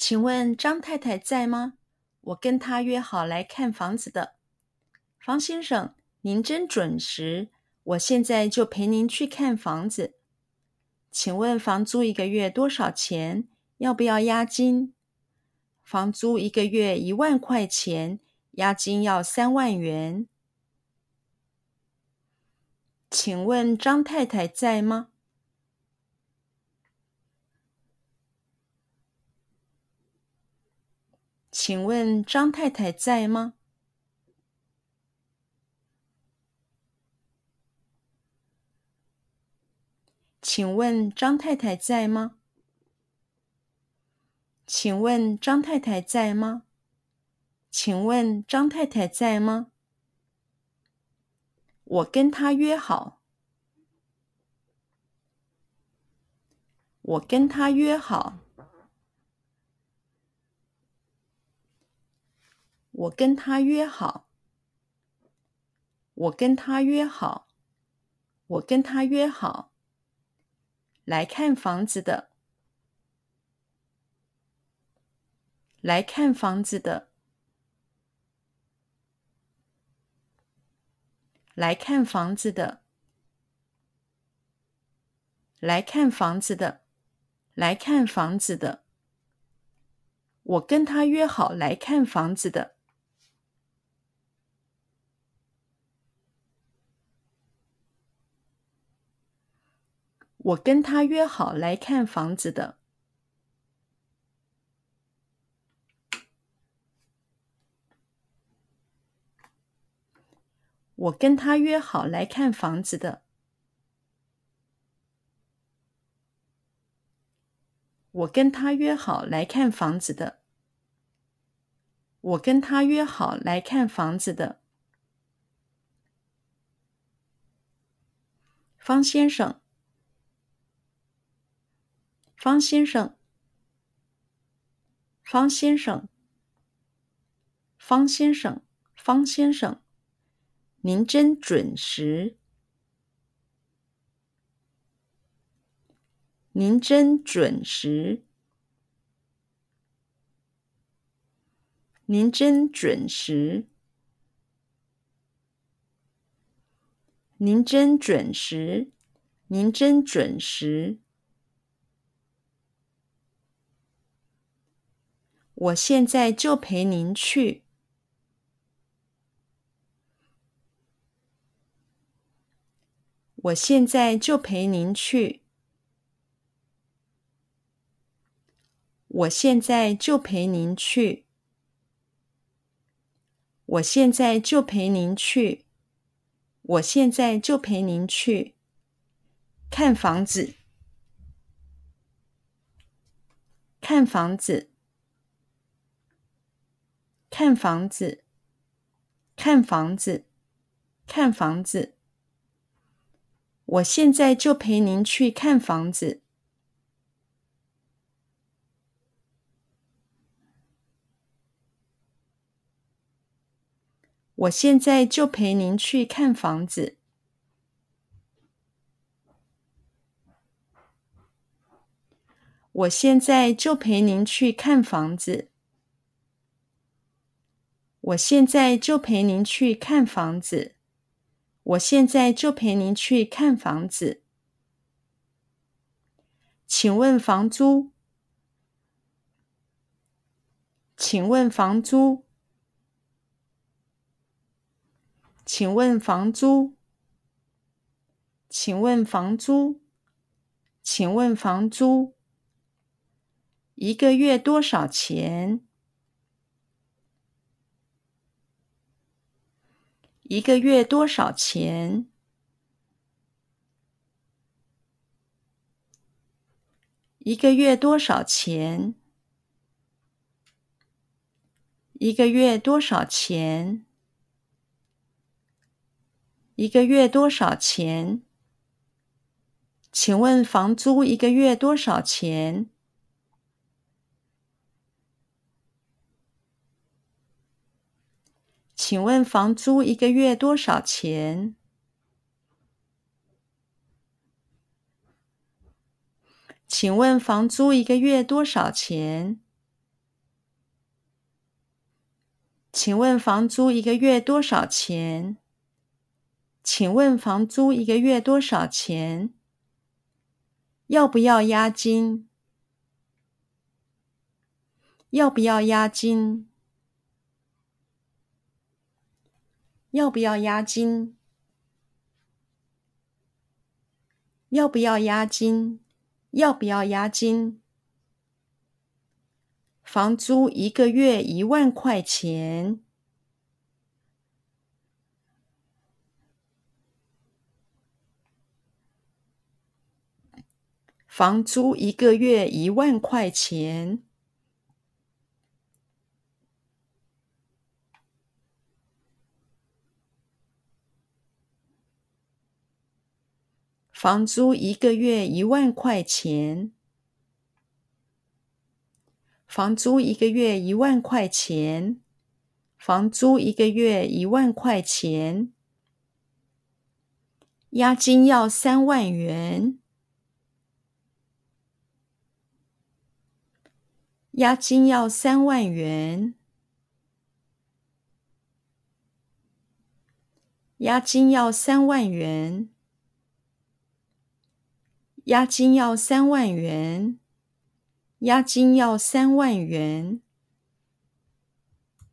请问张太太在吗？我跟她约好来看房子的。方先生，您真准时，我现在就陪您去看房子。请问房租一个月多少钱？要不要押金？房租一个月一万块钱，押金要三万元。请问张太太在吗？请问张太太在吗？请问张太太在吗？请问张太太在吗？请问张太太在吗？我跟她约好。我跟她约好。我跟他约好。我跟他约好。我跟他约好。来看房子的。来看房子的。来看房子的。来看房子的。来看房子的。我跟他约好来看房子的。我跟他约好来看房子的。我跟他约好来看房子的。我跟他约好来看房子的。我跟他约好来看房子的。方先生。方先生，方先生，方先生，方先生，您真准时，您真准时，您真准时，您真准时，您真准时。我现在就陪您去。我现在就陪您去。我现在就陪您去。我现在就陪您去。我现在就陪您去看房子。看房子。看房子，看房子，看房子。我现在就陪您去看房子。我现在就陪您去看房子。我现在就陪您去看房子。我现在就陪您去看房子。我现在就陪您去看房子。请问房租？请问房租？请问房租？请问房租？请问房租？一个月多少钱？一个月多少钱？一个月多少钱？一个月多少钱？一个月多少钱？请问房租一个月多少钱？请问房租一个月多少钱？请问房租一个月多少钱？请问房租一个月多少钱？请问房租一个月多少钱？要不要押金？要不要押金？要不要押金？要不要押金？要不要押金？房租一个月一万块钱。房租一个月一万块钱。房租一个月一万块钱。房租一个月一万块钱。房租一个月一万块钱。押金要三万元。押金要三万元。押金要三万元。押金要三万元，押金要三万元。